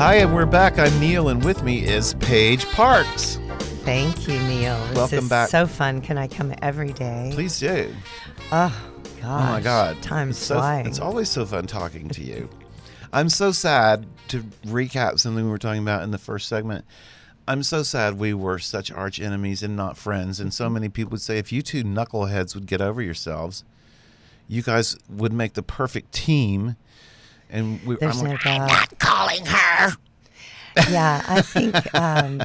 Hi, and we're back. I'm Neal, and with me is Page Parks. Thank you, Neal. This Welcome is back. So fun. Can I come every day? Please do. Oh gosh. Oh my God. Time's it's so, flying. It's always so fun talking to you. I'm so sad to recap something we were talking about in the first segment. I'm so sad we were such arch enemies and not friends. And so many people would say, if you two knuckleheads would get over yourselves, you guys would make the perfect team. And we, There's I'm no like, doubt. calling her. yeah, I think um,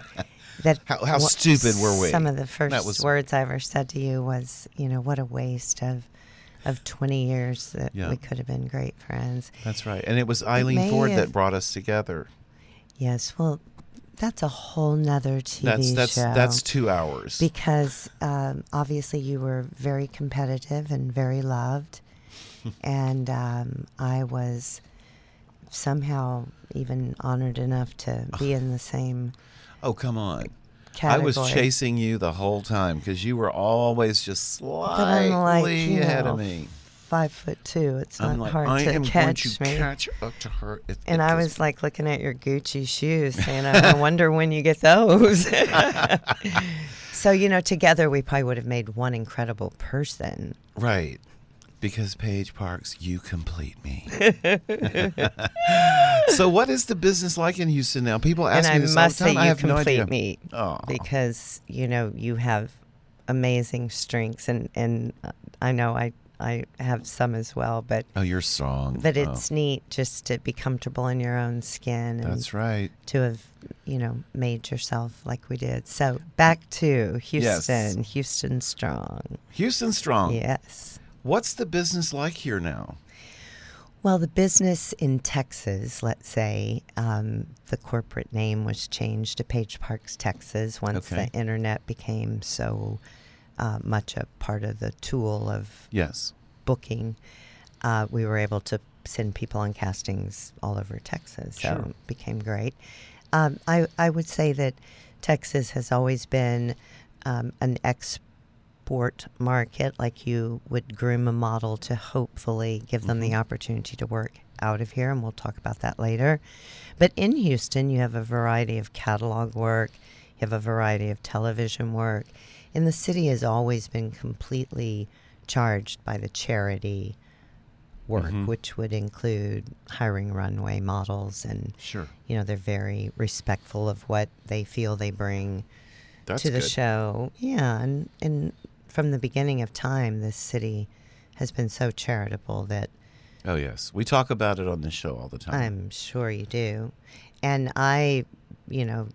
that. How- how stupid were we? Some of the first was- words I ever said to you was, you know, what a waste of of 20 years that Yeah. we could have been great friends. That's right. And it was Eileen may Ford have- that brought us together. Yes. Well, that's a whole nother TV That's that's show. that's two hours. because um, obviously you were very competitive and very loved, and um, I was somehow even honored enough to be in the same oh come on! category. I was chasing you the whole time because you were always just slightly like ahead know, of me. five foot two. It's not like, hard I to catch to me. catch up to her. And it I was like looking at your Gucci shoes, saying, "I I wonder when you get those." so you know, together we probably would have made one incredible person. right because Page Parks, you complete me. so, what is the business like in Houston now? People ask and me this all the time. I you have no idea. me because you know you have amazing strengths, and and uh, I know I I have some as well, but Oh, you're strong. but Oh, it's neat just to be comfortable in your own skin and that's right. to have you know made yourself like we did. So back to Yes. Houston, Houston strong. Houston strong. Yes. What's the business like here now? Well, the business in Texas, let's say, um, the corporate name was changed to Page Parks, Texas, once Okay. the internet became so uh, much a part of the tool of Yes. booking. Uh, we were able to send people on castings all over Texas, so Sure. it became great. Um, I, I would say that Texas has always been um, an export market, like you would groom a model to hopefully give them the opportunity to work out of here, and we'll talk about that later. But in Houston, you have a variety of catalog work, you have a variety of television work, and the city has always been completely charged by the charity work, Mhm. which would include hiring runway models and Sure. you know they're very respectful of what they feel they bring That's to the good. show. Yeah, and and from the beginning of time, this city has been so charitable that Oh yes, we talk about it on this show all the time. I'm sure you do. And I, you know,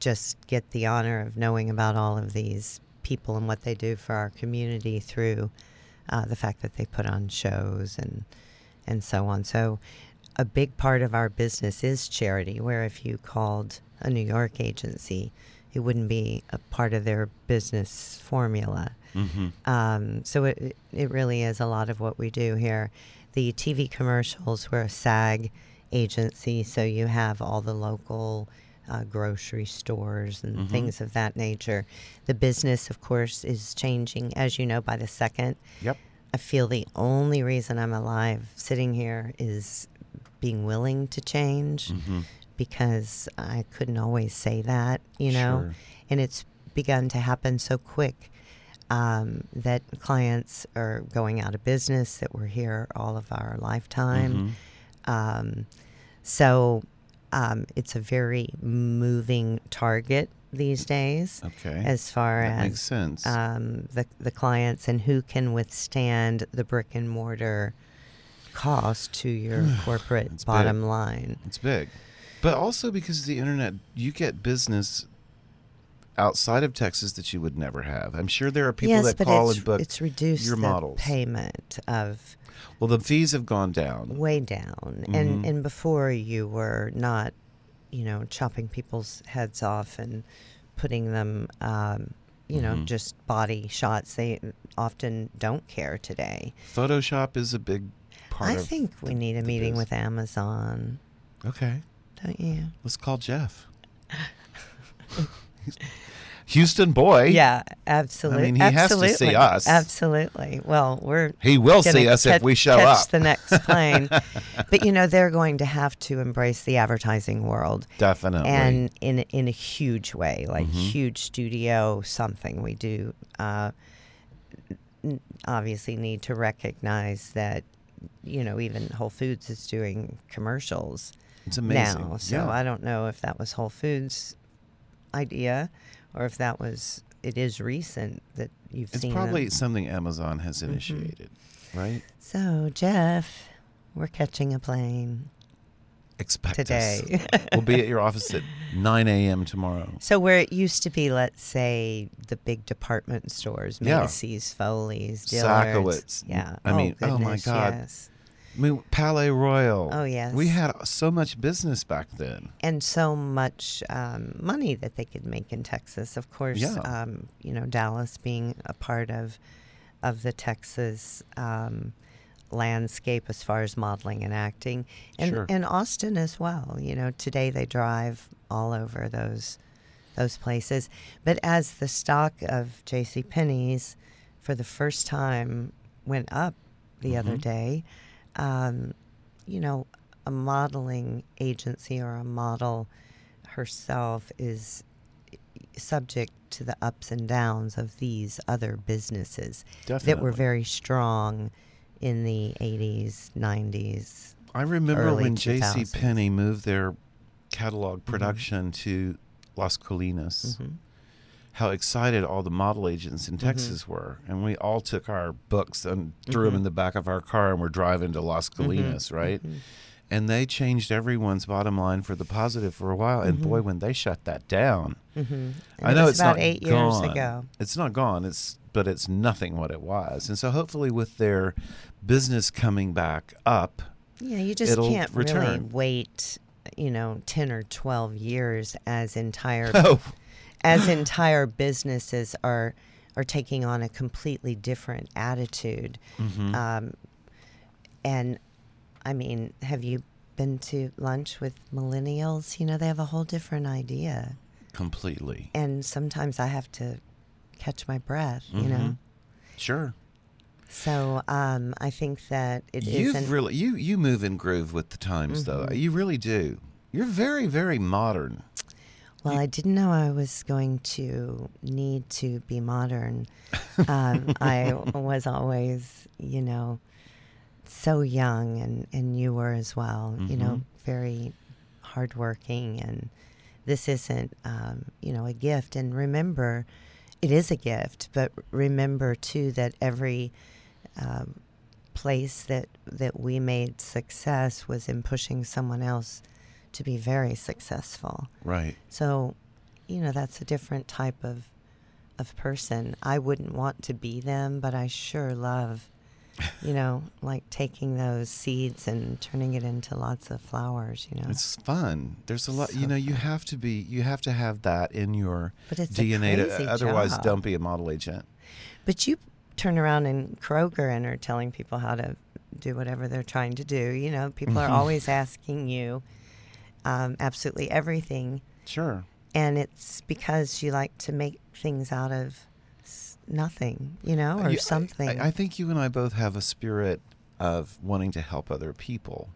just get the honor of knowing about all of these people and what they do for our community through uh, the fact that they put on shows and and so on. So a big part of our business is charity, where if you called a New York agency, it wouldn't be a part of their business formula. hmm Um, so it, it really is a lot of what we do here. The TV commercials, we're a SAG agency, so you have all the local uh, grocery stores and Mhm. things of that nature. The business, of course, is changing, as you know, by the second. Yep. I feel the only reason I'm alive sitting here is being willing to change hmm because I couldn't always say that, you know, Sure. and it's begun to happen so quick um, that clients are going out of business that were here all of our lifetime. Mhm. Um, so um, it's a very moving target these days Okay. as far that as makes sense. um, the the clients and who can withstand the brick and mortar cost to your corporate It's big. bottom line. it's big, but also because of the internet, you get business outside of Texas that you would never have. I'm sure there are people yes, that call and book. it's reduced your the models. payment of well, the fees have gone down. way down, Mhm. and and before you were not, you know, chopping people's heads off and putting them, um, you know, Mhm. just body shots. They often don't care today. Photoshop is a big part I think we need a meeting with Amazon, Okay, don't you? let's call Jeff. Houston boy. Yeah, absolutely. I mean, he has to see us. Absolutely. Well, we're He will see us if we show catch up. the next plane. but you know, they're going to have to embrace the advertising world. Definitely. and in in a huge way, like Mm-hmm. huge studio something we do. Uh, obviously, need to recognize that you know even Whole Foods is doing commercials it's amazing. now. So yeah. I don't know if that was Whole Foods idea or if that was it is recent that you've it's seen. It's probably them. something Amazon has Mm-hmm. initiated, right? So Jeff, we're catching a plane. Expect Today. us. we'll be at your office at 9 a.m. tomorrow. So where it used to be, let's say, the big department stores, Yeah. Macy's, Foley's, Dillard's. Sakowitz. Yeah. I mean, oh, oh my God. Yes. I mean, Palais Royal. Oh, yes. We had so much business back then. And so much um, money that they could make in Texas. Of course, Yeah. um, you know, Dallas being a part of of the Texas um, landscape as far as modeling and acting, and Sure. and Austin as well. You know, today they drive all over those those places. But as the stock of J.C. Penney's for the first time went up the other Mhm. day, um, you know, a modeling agency or a model herself is subject to the ups and downs of these other businesses that were very strong in the 80s, 90s. I remember when J.C. Penney moved their Mm-hmm. catalog production to Las Colinas. Mhm. How excited all the model agents in Mm-hmm. Texas were, and we all took our books and threw them Mhm. in the back of our car, and we're driving to Las Colinas, right? And they changed everyone's bottom line for the positive for a while. And boy, when they shut that down, Mm-hmm. I know it's about not eight gone. years ago. It's not gone. It's but it's nothing what it was. And so hopefully, with their business coming back up, Yeah, you just can't return. really wait, you know, ten or twelve years as entire oh, as entire businesses are are taking on a completely different attitude. mhm. Um, and I mean, have you been to lunch with millennials? You know, they have a whole different idea. completely. And sometimes I have to catch my breath, you know? Mhm. Sure. So um, I think that it You've not really you you move in groove with the times though. Mhm. You really do. You're very very modern. Well, I didn't know I was going to need to be modern. Um, I was always, you know, so young, and, and you were as well, you know, Mhm. very hardworking. And this isn't, um, you know, a gift. And remember, it is a gift, but remember too that every um, place that, that we made success was in pushing someone else to be very successful. Right. So, you know, that's a different type of of person. I wouldn't want to be them, but I sure love, you know, like taking those seeds and turning it into lots of flowers, you know. It's fun. There's a lot. you So know, you have to be. You have to have that in your DNA. to- otherwise, job. don't be a model agent. But you turn around in Kroger and are telling people how to do whatever they're trying to do. You know, people are Mhm. always asking you um, absolutely everything. Sure. And it's because you like to make things out of nothing, you know, or You- something. I, I think you and I both have a spirit of wanting to help other people,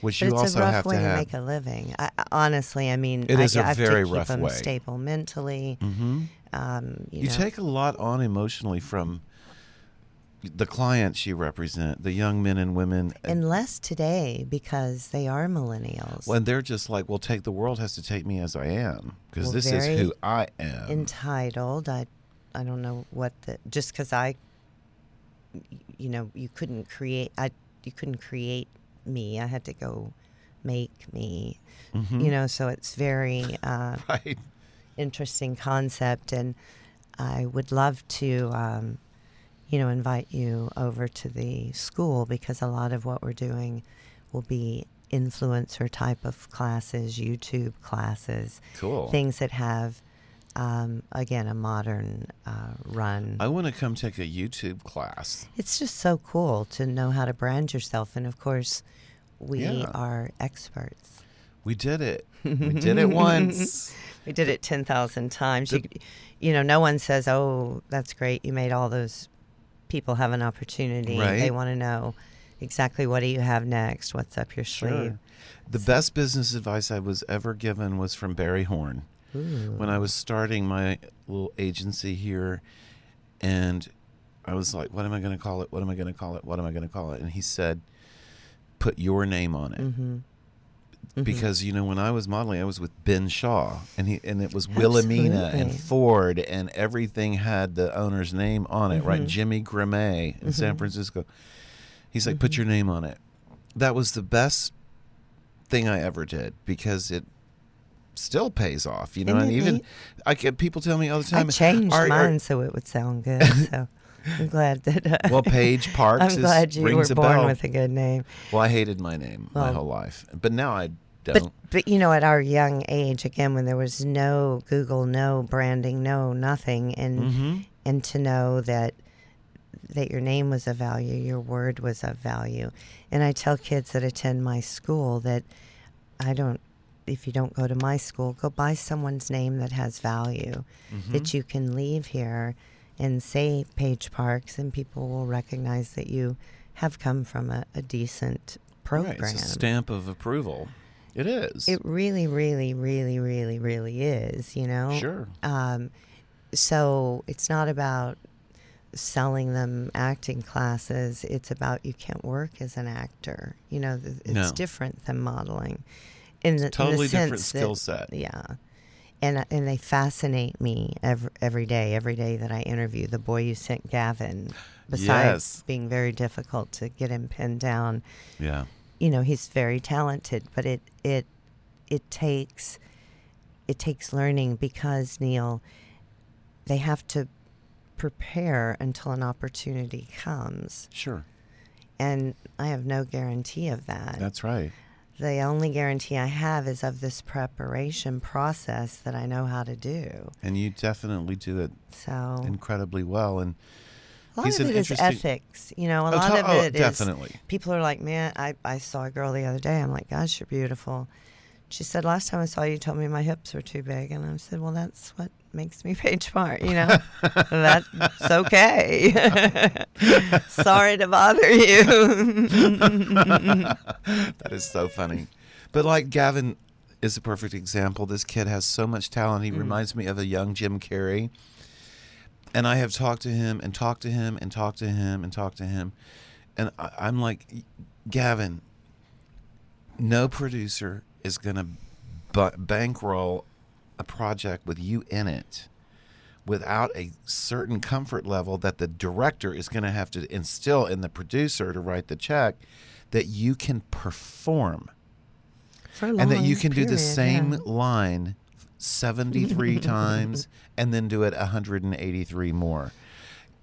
which But you it's also a rough have way to have. make a living. I, honestly, I mean, It I, is a I have very to keep rough them way. stable mentally. hmm Um, you, You know. take a lot on emotionally from the clients you represent, the young men and women. and less today because they are millennials. when they're just like, well, take the world has to take me as I am because Well, this is who I am. entitled. I, I don't know what the just because I, you know, you couldn't create. I you couldn't create me. I had to go make me. Mhm. You know, so it's very. Uh, right? interesting concept, and I would love to, um, you know, invite you over to the school because a lot of what we're doing will be influencer type of classes, YouTube classes, Cool. things that have, um, again, a modern uh, run. I want to come take a YouTube class. It's just so cool to know how to brand yourself, and of course, we Yeah. are experts. We did it. We did it once. We did it 10,000 times. You, you know, no one says, oh, that's great. You made all those people have an opportunity. Right. They want to know exactly what do you have next? What's up your sleeve? Sure. The best business advice I was ever given was from Barry Horn. Ooh. when I was starting my little agency here, and I was like, "What am I going to call it? What am I going to call it? What am I going to call it?" And he said, "Put your name on it." Mm-hmm. Because you know, when I was modeling, I was with Ben Shaw, and he and it was Wilhelmina and Ford, and everything had the owner's name on it, right? Mhm. Jimmy Grimet in San Mhm. Francisco. He's like, "Put your name on it." That was the best thing I ever did because it still pays off, you know. Isn't And even neat? I get people tell me all the time. I changed "Are- are- mine so it would sound good. So I'm glad that. Uh, Well, Page Parks I'm is- glad you were rings a born with a good name. Well, I hated my name my whole life, but now I don't. But but you know, at our young age, again, when there was no Google, no branding, no nothing, and hmm and to know that that your name was of value, your word was of value. And I tell kids that attend my school that I don't if you don't go to my school, go buy someone's name that has value Mm-hmm. that you can leave here and say Page Parks and people will recognize that you have come from a, a decent program. Right, it's a stamp of approval. It is. It really, really, really, really, really is, you know? Sure. Um, so it's not about selling them acting classes. It's about you can't work as an actor. You know, it's No. different than modeling. In the, in the totally different skill set. Yeah. And, uh, and they fascinate me every, every day, every day that I interview. The boy you sent, Gavin, besides Yes. being very difficult to get him pinned down, Yeah. you know he's very talented but it it it takes it takes learning because neal they have to prepare until an opportunity comes Sure. and i have no guarantee of that That's right. The only guarantee i have is of this preparation process that i know how to do And you definitely do it so incredibly well. And a lot of it is ethics you know a Oh, lot of oh, it is definitely. people are like, man, I, I saw a girl the other day. I'm like, gosh, you're beautiful. She said, last time I saw you, you told me my hips were too big. And I said, well, that's what makes me page Smart, you know? that's okay. Sorry to bother you. that is so funny. But like Gavin is a perfect example. This kid has so much talent. He Mm. reminds me of a young Jim Carrey. And I have talked to him and talked to him and talked to him and talked to him. And I, I'm like, Gavin, no producer is going to bankroll a project with you in it without a certain comfort level that the director is going to have to instill in the producer to write the check that you can perform and that you can do the same yeah. line 73 times and then do it 183 more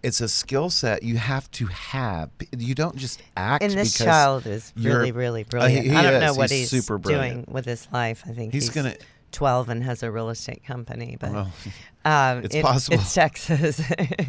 it's a skill set you have to have you don't just act And this child is really, really Uh, brilliant. he I don't is. know what He's he's, super doing with his life. I think He's he's, gonna- 12 and has a real estate company. But well, um, it's it- possible. It's Texas.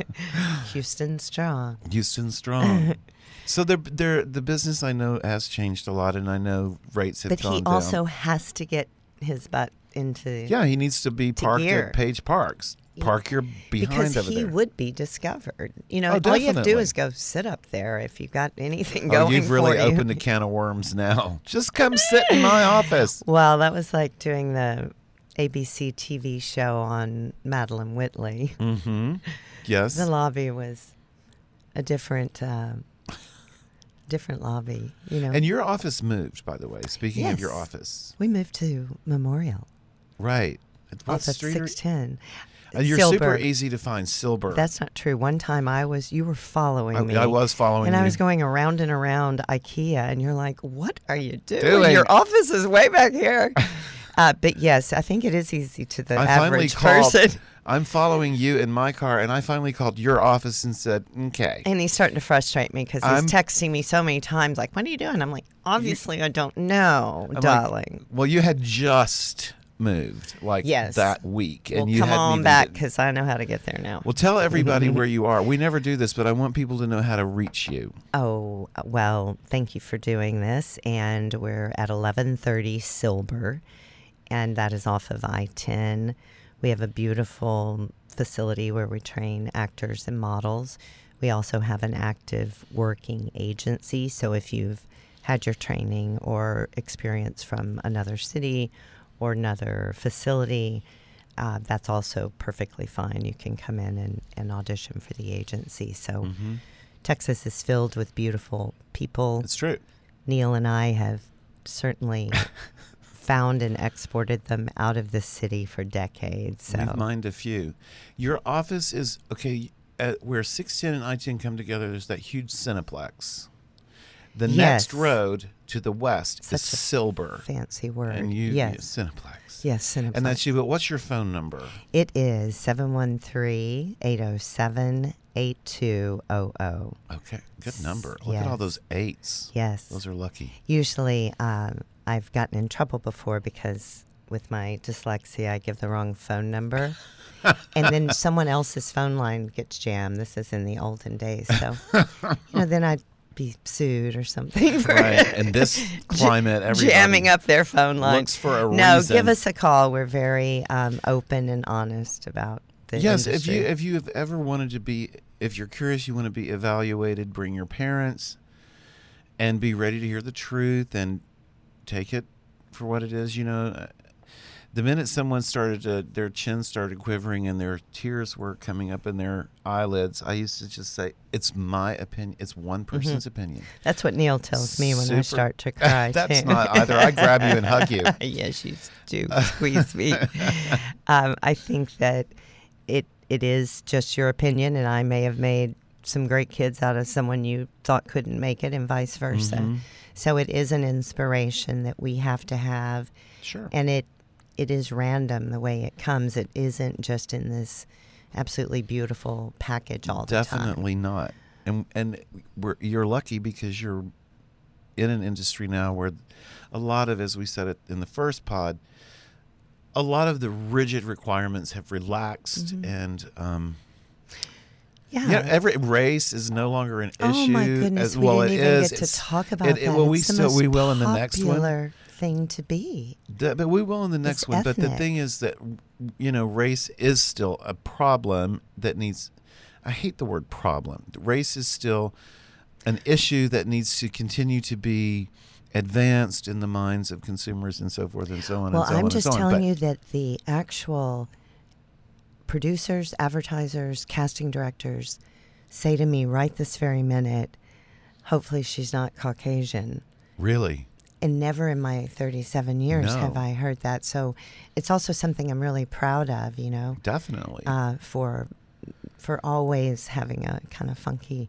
Houston strong. Houston strong. so they're, they're, the business I know has changed a lot, and I know rates have But gone he also has to get his butt into yeah, he needs to be to parked gear. at Page Parks. Park your behind because over he there. would be discovered. You know, Oh, all you have to do is go sit up there if you've got anything Oh, going you've really you. opened a can of worms now. Just come sit in my office. Well, that was like doing the ABC TV show on Madeline Whitley. Mm-hmm. Yes. The lobby was a different, uh, different lobby. You know, And your office moved, by the way. Speaking of your office, we moved to Memorial right? What off street? six ten. And you're super easy to find. Silber. That's not true. One time I was, you were following I, me. I was following you. And you. I was going around and around IKEA, and you're like, "What are you doing? Doing. Your office is way back here." uh, but yes, I think it is easy to the I finally average called. person. I'm following you in my car, and I finally called your office and said, "Okay." And he's starting to frustrate me because he's I'm- texting me so many times, like, "What are you doing?" I'm like, "Obviously, I don't know, I'm like, darling." well, you had just moved like Yes. that week, and well, you come on back because I know how to get there now. Well, tell everybody where you are. We never do this, but I want people to know how to reach you. Oh, well, thank you for doing this. And we're at 1130 Silber, and that is off of I 10. We have a beautiful facility where we train actors and models. We also have an active working agency. So if you've had your training or experience from another city or another facility, uh, that's also perfectly fine. You can come in and, and audition for the agency. So Mm-hmm. Texas is filled with beautiful people. It's true. Neal and I have certainly found and exported them out of the city for decades. So We've mined a few. Your office is okay. At where 610 and I-10 come together, there's that huge Cineplex. The next road to the west is Such a Silber, fancy word. and you yes. Cineplex. Yes, Cineplex. And that's you. But what's your phone number? It is 713 807 8200. Okay, good number. Look at all those eights. Yes. Those are lucky. Usually, um, I've gotten in trouble before because with my dyslexia, I give the wrong phone number. and then someone else's phone line gets jammed. This is in the olden days. So, you know, then I'd be sued or something for Right. And this climate, everybody jamming up their phone line. looks for a no, reason. give us a call. We're very um, open and honest about the yes if you if you have ever wanted to be if you're curious you want to be evaluated bring your parents and be ready to hear the truth and take it for what it is you know the minute someone started to their chin started quivering and their tears were coming up in their eyelids i used to just say it's my opinion it's one person's opinion That's what Neal tells me when I start to cry. That's not either. I grab you and hug you. yes, you do squeeze me. um, I think that it it is just your opinion, and I may have made some great kids out of someone you thought couldn't make it, and vice versa. Mhm. So it is an inspiration that we have to have, sure and it it is random the way it comes. It isn't just in this absolutely beautiful package all the time. Definitely not. And and we're, you're lucky because you're in an industry now where a lot of, as we said it in the first pod, a lot of the rigid requirements have relaxed, Mm-hmm. and um, Yeah. yeah, every race is no longer an issue. Oh my goodness, as we well didn't it even is. get to talk about it- that. well, we still we will in the next one. Thing to be. But we will in the next It's one. But the thing is that you know, race is still a problem that needs. I hate the word problem. Race is still an issue that needs to continue to be advanced in the minds of consumers and so forth and so on. Well, and so I'm on just so telling on. You that the actual producers, advertisers, casting directors say to me right this very minute, hopefully she's not Caucasian. really, And never in my 37 years have I heard that. So it's also something I'm really proud of, you know, definitely. uh, for for always having a kind of funky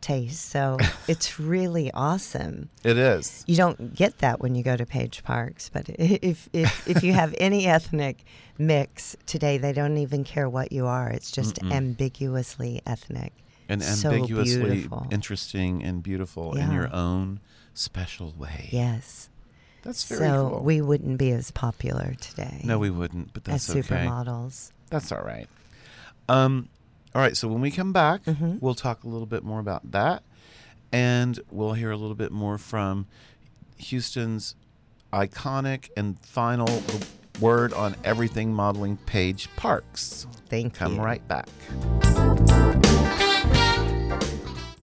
taste. So it's really awesome. it is. You don't get that when you go to Page Parks, but if if, if you have any ethnic mix today, they don't even care what you are. It's just Mm-mm. ambiguously ethnic. And So ambiguously beautiful. interesting and beautiful in your own special way. Yes. That's very So cool. we wouldn't be as popular today. no, we wouldn't, but as that's okay. supermodels. That's all right. Um, all right. So when we come back, Mhm. we'll talk a little bit more about that, and we'll hear a little bit more from Houston's iconic and final word on everything modeling, Page Parks. Thank Come you. right back.